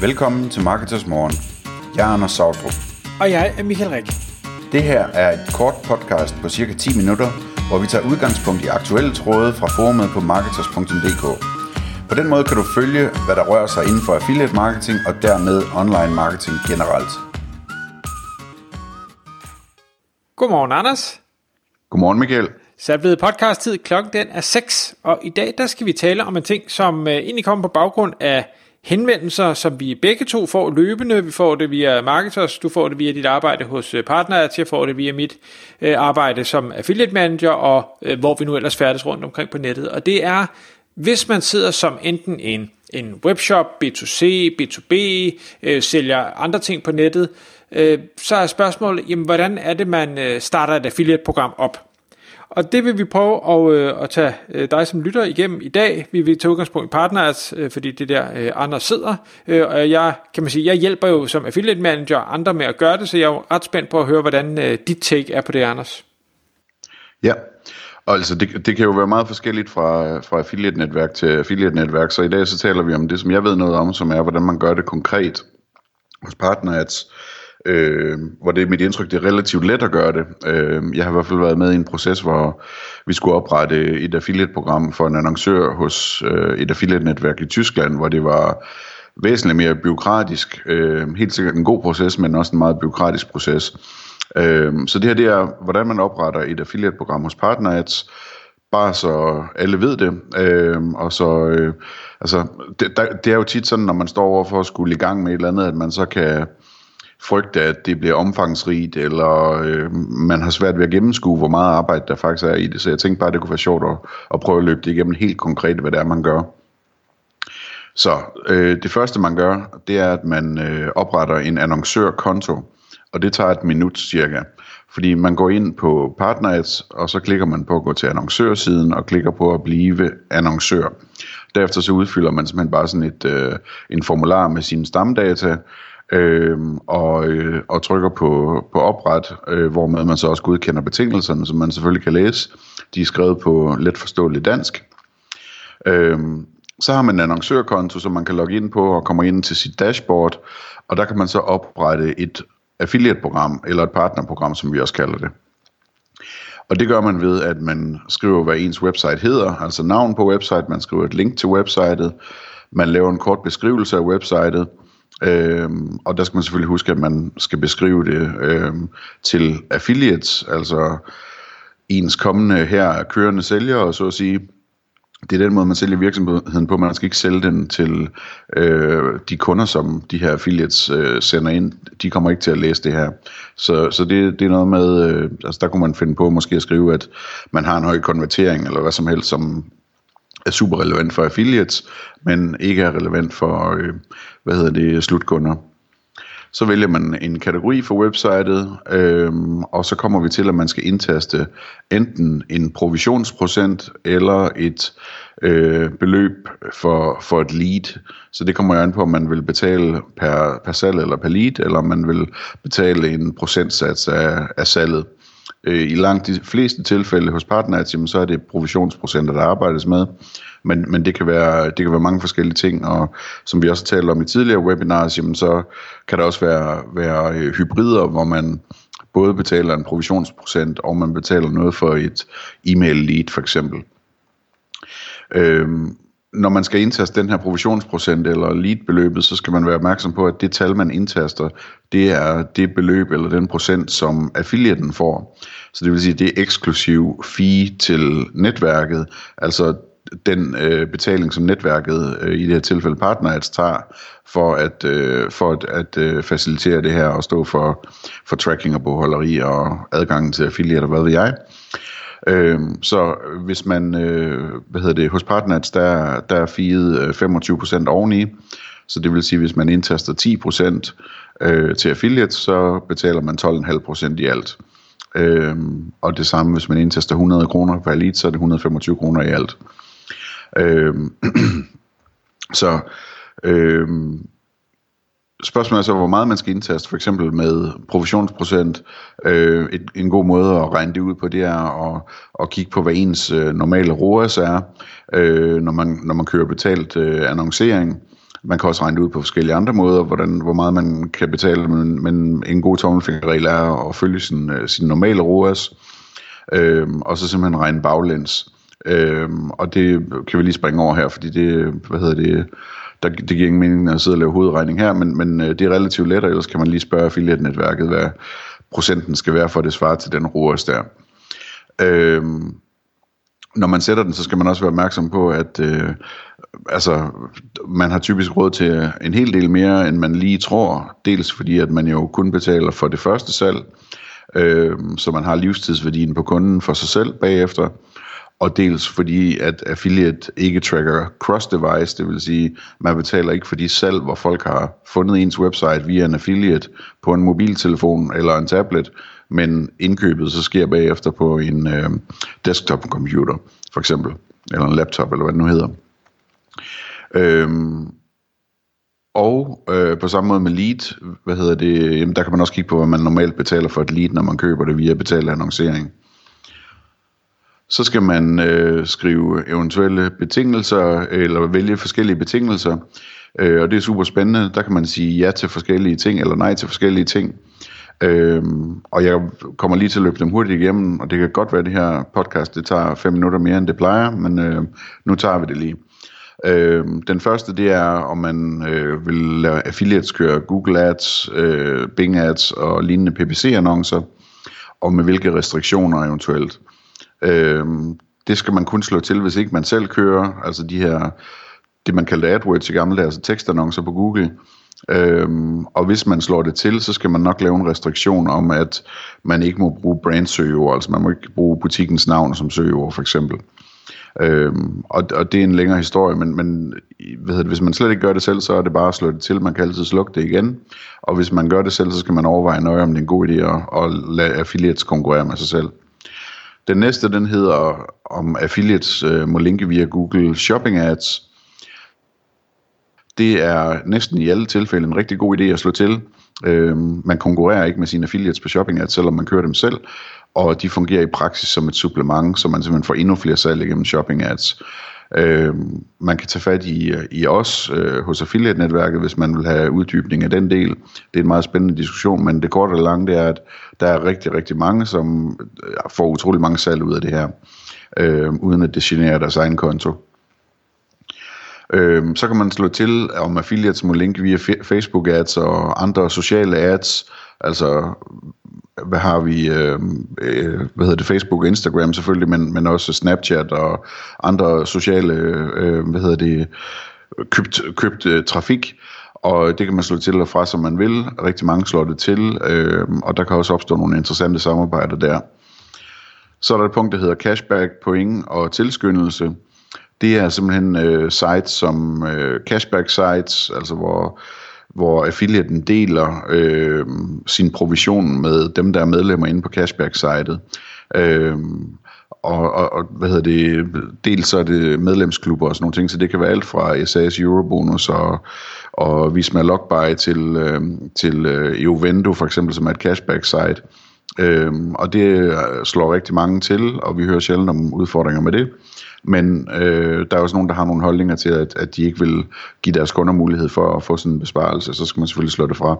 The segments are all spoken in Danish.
Velkommen til Marketers Morgen. Jeg er Anders Sautrup. Og jeg er Michael Rik. Det her er et kort podcast på cirka 10 minutter, hvor vi tager udgangspunkt i aktuelle tråde fra forumet på marketers.dk. På den måde kan du følge, hvad der rører sig inden for affiliate marketing og dermed online marketing generelt. Godmorgen, Anders. Godmorgen Michael. Så er det blevet podcast-tid. Klokken den er 6, og i dag der skal vi tale om en ting, som uh, egentlig kommer på baggrund af henvendelser, som vi begge to får løbende. Vi får det via Marketers, du får det via dit arbejde hos øh, Partner, jeg får det via mit øh, arbejde som affiliate manager, og øh, hvor vi nu ellers færdes rundt omkring på nettet. Og det er, hvis man sidder som enten en, en webshop, B2C, B2B, øh, sælger andre ting på nettet, øh, så er spørgsmålet, jamen, hvordan er det, man øh, starter et affiliate-program op? Og det vil vi prøve at, øh, at tage øh, dig som lytter igennem i dag. Vi vil tage udgangspunkt i partners, øh, fordi det der øh, andre sidder. Øh, og jeg kan man sige, jeg hjælper jo som affiliate manager andre med at gøre det, så jeg er jo ret spændt på at høre, hvordan øh, dit take er på det, Anders. Ja, og altså det, det kan jo være meget forskelligt fra, øh, fra affiliate-netværk til affiliate-netværk, så i dag så taler vi om det, som jeg ved noget om, som er, hvordan man gør det konkret hos partners øh, hvor det er mit indtryk, det er relativt let at gøre det. Øh, jeg har i hvert fald været med i en proces, hvor vi skulle oprette et affiliate-program for en annoncør hos øh, et affiliate-netværk i Tyskland, hvor det var væsentligt mere byråkratisk. Øh, helt sikkert en god proces, men også en meget byråkratisk proces. Øh, så det her det er, hvordan man opretter et affiliate-program hos PartnerAds, bare så alle ved det. Øh, og så, øh, altså, det, der, det er jo tit sådan, når man står over for at skulle i gang med et eller andet, at man så kan frygte, at det bliver omfangsrigt, eller øh, man har svært ved at gennemskue, hvor meget arbejde der faktisk er i det. Så jeg tænkte bare, at det kunne være sjovt at, at prøve at løbe det igennem helt konkret, hvad det er, man gør. Så øh, det første, man gør, det er, at man øh, opretter en annoncørkonto, og det tager et minut cirka. Fordi man går ind på Partners, og så klikker man på at gå til annoncørsiden, og klikker på at blive annoncør. Derefter så udfylder man simpelthen bare sådan et, øh, en formular med sine stamdata, øh, og, øh, og trykker på, på opret, øh, hvor man så også godkender betingelserne, som man selvfølgelig kan læse. De er skrevet på let forståeligt dansk. Øh, så har man en annoncørkonto, som man kan logge ind på og kommer ind til sit dashboard, og der kan man så oprette et affiliate-program, eller et partnerprogram, som vi også kalder det. Og det gør man ved, at man skriver, hvad ens website hedder, altså navn på website, man skriver et link til websitet, man laver en kort beskrivelse af websitet, Øhm, og der skal man selvfølgelig huske, at man skal beskrive det øhm, til affiliates, altså ens kommende her kørende sælgere, så at sige. Det er den måde, man sælger virksomheden på. Man skal ikke sælge den til øh, de kunder, som de her affiliates øh, sender ind. De kommer ikke til at læse det her. Så, så det, det er noget med, øh, altså der kunne man finde på måske at skrive, at man har en høj konvertering, eller hvad som helst, som er super relevant for affiliates, men ikke er relevant for, øh, hvad hedder det, slutkunder. Så vælger man en kategori for websitet, øh, og så kommer vi til, at man skal indtaste enten en provisionsprocent eller et øh, beløb for, for et lead. Så det kommer jo an på, om man vil betale per, per salg eller per lead, eller om man vil betale en procentsats af, af salget. Øh, I langt de fleste tilfælde hos partners, jamen, så er det provisionsprocenter, der arbejdes med. Men, men det, kan være, det kan være mange forskellige ting, og som vi også har talt om i tidligere webinars, jamen, så kan der også være, være øh, hybrider, hvor man både betaler en provisionsprocent, og man betaler noget for et e-mail lead for eksempel. Øhm, når man skal indtaste den her provisionsprocent eller lead-beløbet, så skal man være opmærksom på, at det tal, man indtaster, det er det beløb eller den procent, som affiliaten får. Så det vil sige, at det er eksklusiv fee til netværket, altså den øh, betaling, som netværket, øh, i det her tilfælde PartnerAds, tager for at, øh, for at, at øh, facilitere det her og stå for, for tracking og bogholderi og adgangen til affiliate og hvad ved jeg. Øhm, øh, så hvis man, øh, hvad hedder det, hos Partners, der, der er fiet 25% øh, oveni, så det vil sige, hvis man indtaster 10% øh, til affiliate, så betaler man 12,5% i alt. Øh, og det samme, hvis man indtaster 100 kroner per lead, så er det 125 kroner i alt. Øh, så øh, Spørgsmålet er så, hvor meget man skal indtaste, for eksempel med provisionsprocent. Øh, et, en god måde at regne det ud på, det er at, at kigge på, hvad ens øh, normale ROAS er, øh, når, man, når man kører betalt øh, annoncering. Man kan også regne det ud på forskellige andre måder, hvordan, hvor meget man kan betale, men, men en god tommelfingerregel er at følge sin, øh, sin normale ROAS, øh, og så simpelthen regne baglæns. Øh, og det kan vi lige springe over her, fordi det, hvad hedder det, der, det giver ingen mening at sidde og lave hovedregning her, men, men øh, det er relativt let, og ellers kan man lige spørge affiliate-netværket, hvad procenten skal være, for at det svarer til den ROAS der. Øh, når man sætter den, så skal man også være opmærksom på, at øh, altså, man har typisk råd til en hel del mere, end man lige tror. Dels fordi, at man jo kun betaler for det første salg, øh, så man har livstidsværdien på kunden for sig selv bagefter. Og dels fordi, at affiliate ikke tracker cross-device, det vil sige, man betaler ikke for de salg, hvor folk har fundet ens website via en affiliate på en mobiltelefon eller en tablet, men indkøbet så sker bagefter på en øh, desktop-computer, for eksempel, eller en laptop, eller hvad det nu hedder. Øhm, og øh, på samme måde med lead, hvad hedder det, jamen der kan man også kigge på, hvad man normalt betaler for et lead, når man køber det via betalt annoncering. Så skal man øh, skrive eventuelle betingelser, eller vælge forskellige betingelser, øh, og det er super spændende. Der kan man sige ja til forskellige ting, eller nej til forskellige ting. Øhm, og jeg kommer lige til at løbe dem hurtigt igennem, og det kan godt være, at det her podcast det tager 5 minutter mere, end det plejer, men øh, nu tager vi det lige. Øh, den første, det er, om man øh, vil lade affiliates køre Google Ads, øh, Bing Ads og lignende PPC-annoncer, og med hvilke restriktioner eventuelt. Øh, Øhm, det skal man kun slå til, hvis ikke man selv kører, altså de her, det man kaldte AdWords i gamle dage, altså tekstannoncer på Google. Øhm, og hvis man slår det til, så skal man nok lave en restriktion om, at man ikke må bruge brandsøgeord, altså man må ikke bruge butikkens navn som søgeord for eksempel. Øhm, og, og det er en længere historie, men, men hvad det, hvis man slet ikke gør det selv, så er det bare at slå det til. Man kan altid slukke det igen. Og hvis man gør det selv, så skal man overveje nøje, om det er en god idé at, at lade affiliates konkurrere med sig selv. Den næste, den hedder, om affiliates øh, må linke via Google Shopping Ads. Det er næsten i alle tilfælde en rigtig god idé at slå til. Øh, man konkurrerer ikke med sine affiliates på Shopping Ads, selvom man kører dem selv og de fungerer i praksis som et supplement, så man simpelthen får endnu flere salg igennem shopping ads. Øh, man kan tage fat i, i os øh, hos affiliate-netværket, hvis man vil have uddybning af den del. Det er en meget spændende diskussion, men det korte og lange det er, at der er rigtig, rigtig mange, som får utrolig mange salg ud af det her, øh, uden at det generer deres egen konto. Øh, så kan man slå til, om affiliates må linke via Facebook ads og andre sociale ads, altså hvad har vi, øh, øh, hvad hedder det, Facebook og Instagram selvfølgelig, men, men også Snapchat og andre sociale, øh, hvad hedder det, købt, købt øh, trafik, og det kan man slå til og fra, som man vil. Rigtig mange slår det til, øh, og der kan også opstå nogle interessante samarbejder der. Så er der et punkt, der hedder cashback, point og tilskyndelse. Det er simpelthen øh, sites som øh, cashback sites, altså hvor hvor affiliaten deler øh, sin provision med dem, der er medlemmer inde på cashback-sitet. Øh, og, og, og hvad hedder det, dels så er det medlemsklubber og sådan nogle ting, så det kan være alt fra SAS Eurobonus og, og Visma Lockbuy til, øh, til øh, Euvendo for eksempel, som er et cashback-site. Øh, og det slår rigtig mange til, og vi hører sjældent om udfordringer med det. Men øh, der er også nogen, der har nogle holdninger til, at, at de ikke vil give deres kunder mulighed for at få sådan en besparelse, så skal man selvfølgelig slå det fra.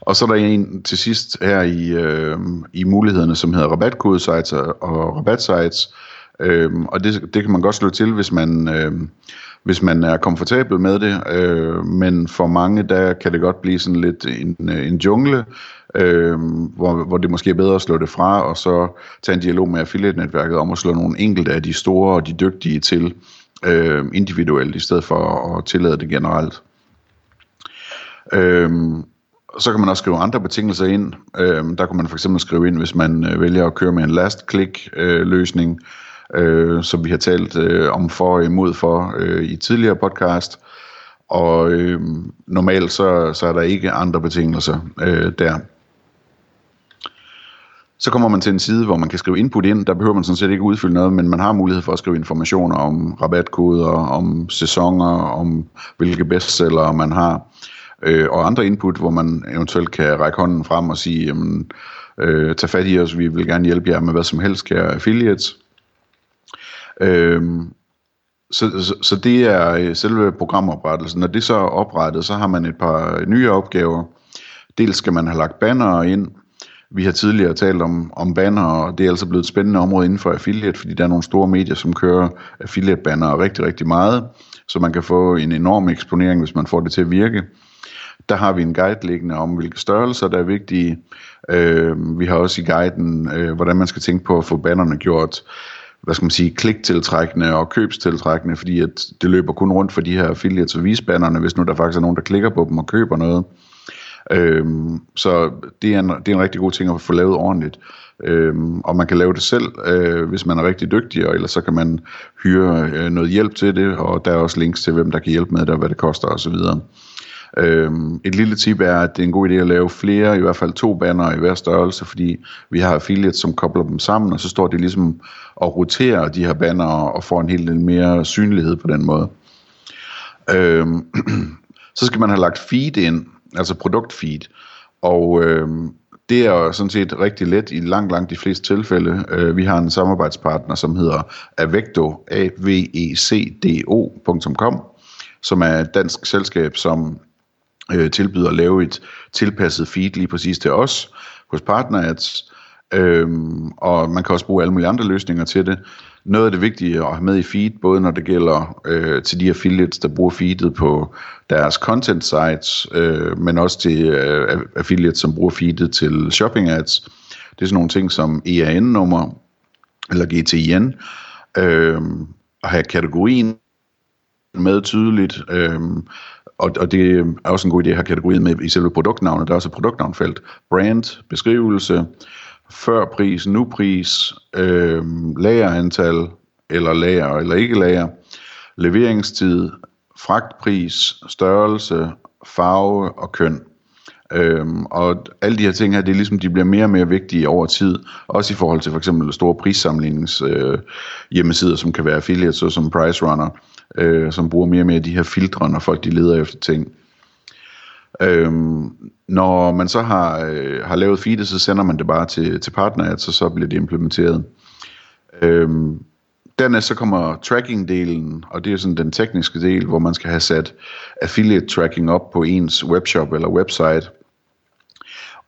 Og så er der en til sidst her i, øh, i mulighederne, som hedder rabatkodesites og, og rabatsites. Øh, og det, det kan man godt slå til, hvis man, øh, hvis man er komfortabel med det. Øh, men for mange, der kan det godt blive sådan lidt en, øh, en jungle, øh, hvor, hvor det måske er bedre at slå det fra, og så tage en dialog med affiliate-netværket om at slå nogle enkelte af de store og de dygtige til øh, individuelt, i stedet for at tillade det generelt. Øh, så kan man også skrive andre betingelser ind. Øh, der kan man for eksempel skrive ind, hvis man øh, vælger at køre med en last click øh, løsning, øh, som vi har talt øh, om for og imod for øh, i tidligere podcast. Og øh, normalt så, så er der ikke andre betingelser øh, der. Så kommer man til en side, hvor man kan skrive input ind. Der behøver man sådan set ikke udfylde noget, men man har mulighed for at skrive informationer om rabatkoder, om sæsoner, om hvilke bestsellere man har, øh, og andre input, hvor man eventuelt kan række hånden frem og sige, jamen, øh, tag fat i os, vi vil gerne hjælpe jer med hvad som helst, kære affiliates. Øhm, så, så, så det er øh, selve programoprettelsen. Når det så er oprettet, så har man et par nye opgaver. Dels skal man have lagt banner ind. Vi har tidligere talt om, om banner, og det er altså blevet et spændende område inden for affiliate, fordi der er nogle store medier, som kører affiliate-banner rigtig, rigtig meget, så man kan få en enorm eksponering, hvis man får det til at virke. Der har vi en guide liggende om, hvilke størrelser, der er vigtige. Øh, vi har også i guiden, øh, hvordan man skal tænke på at få bannerne gjort hvad skal man sige, kliktiltrækkende og købstiltrækkende, fordi at det løber kun rundt for de her affiliates og visbannerne, hvis nu der faktisk er nogen, der klikker på dem og køber noget. Øhm, så det er, en, det er en rigtig god ting at få lavet ordentligt. Øhm, og man kan lave det selv, øh, hvis man er rigtig dygtig, og ellers så kan man hyre øh, noget hjælp til det, og der er også links til, hvem der kan hjælpe med det, og hvad det koster osv. Øhm, et lille tip er, at det er en god idé at lave flere, i hvert fald to banner i hver størrelse, fordi vi har affiliates, som kobler dem sammen, og så står det ligesom og roterer de her banner og får en helt del mere synlighed på den måde. Øhm, så skal man have lagt feed ind, altså produktfeed, og øhm, det er sådan set rigtig let i langt, langt de fleste tilfælde. Øh, vi har en samarbejdspartner, som hedder Avecdo, a v e c d som er et dansk selskab, som øh, tilbyder at lave et tilpasset feed lige præcis til os hos PartnerAds. Øhm, og man kan også bruge alle mulige andre løsninger til det. Noget af det vigtige at have med i feed, både når det gælder øh, til de affiliates, der bruger feedet på deres content sites, øh, men også til øh, affiliates, som bruger feedet til shopping ads. Det er sådan nogle ting som EAN-nummer, eller GTIN, øh, at have kategorien med tydeligt, øh, og, og det øhm, er også en god idé at have kategorien med i selve produktnavnet. Der er også et produktnavnfelt. Brand, beskrivelse, før pris, nu pris, øh, lagerantal, eller lager eller ikke lager, leveringstid, fragtpris, størrelse, farve og køn. Øhm, og alle de her ting her, det er ligesom, de bliver mere og mere vigtige over tid, også i forhold til for eksempel store prissamlings øh, hjemmesider, som kan være affiliates, så som Price Runner, øh, som bruger mere og mere de her filtre, når folk de leder efter ting. Øhm, når man så har, øh, har lavet feedet, så sender man det bare til, til partnerads, og så bliver det implementeret. Øhm, dernæst så kommer tracking-delen, og det er sådan den tekniske del, hvor man skal have sat affiliate tracking op på ens webshop eller website.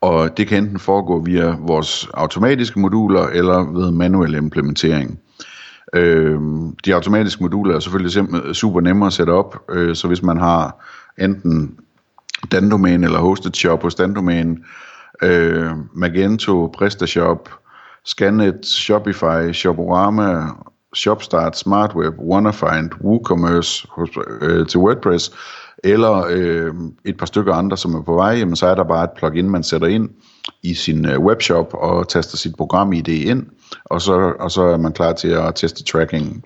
Og det kan enten foregå via vores automatiske moduler eller ved manuel implementering. Øh, de automatiske moduler er selvfølgelig super nemme at sætte op, øh, så hvis man har enten Dandomain eller Hosted Shop hos Dandomain, øh, Magento, PrestaShop, Scanet, Shopify, Shoporama, ShopStart, SmartWeb, WannaFind, WooCommerce hos, øh, til WordPress, eller øh, et par stykker andre, som er på vej, jamen, så er der bare et plugin, man sætter ind i sin øh, webshop og taster sit program ID ind, og så, og så er man klar til at teste tracking.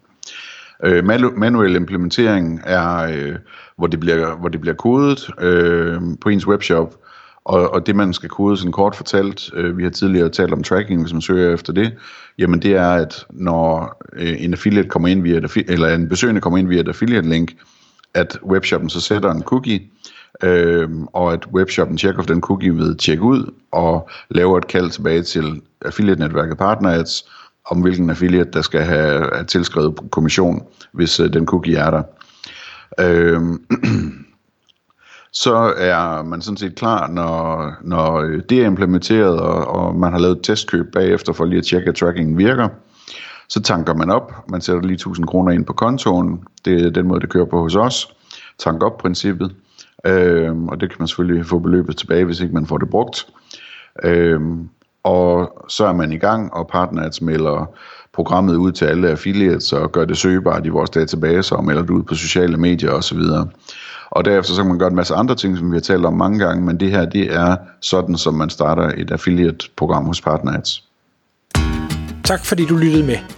Øh, manuel implementering er, øh, hvor, det bliver, hvor det bliver kodet øh, på ens webshop, og, og det man skal kode sådan kort fortalt, øh, vi har tidligere talt om tracking, hvis man søger efter det, jamen det er, at når øh, en affiliate kommer ind via et, eller en besøgende kommer ind via et affiliate link, at webshoppen så sætter en cookie, øh, Øhm, og at webshoppen tjekker for den cookie ved tjek ud, og laver et kald tilbage til affiliate-netværket PartnerAds, om hvilken affiliate, der skal have tilskrevet kommission, hvis øh, den cookie er der. Øh, så er man sådan set klar, når, når øh, det er implementeret, og, og man har lavet testkøb bagefter for lige at tjekke, at trackingen virker. Så tanker man op, man sætter lige 1000 kroner ind på kontoen, det er den måde, det kører på hos os, tank op princippet, øh, og det kan man selvfølgelig få beløbet tilbage, hvis ikke man får det brugt. Øh, og så er man i gang, og partners melder programmet ud til alle affiliates og gør det søgbart i vores database og melder det ud på sociale medier osv. Og derefter så kan man gøre en masse andre ting, som vi har talt om mange gange, men det her, det er sådan, som man starter et affiliate-program hos Partners. Tak fordi du lyttede med.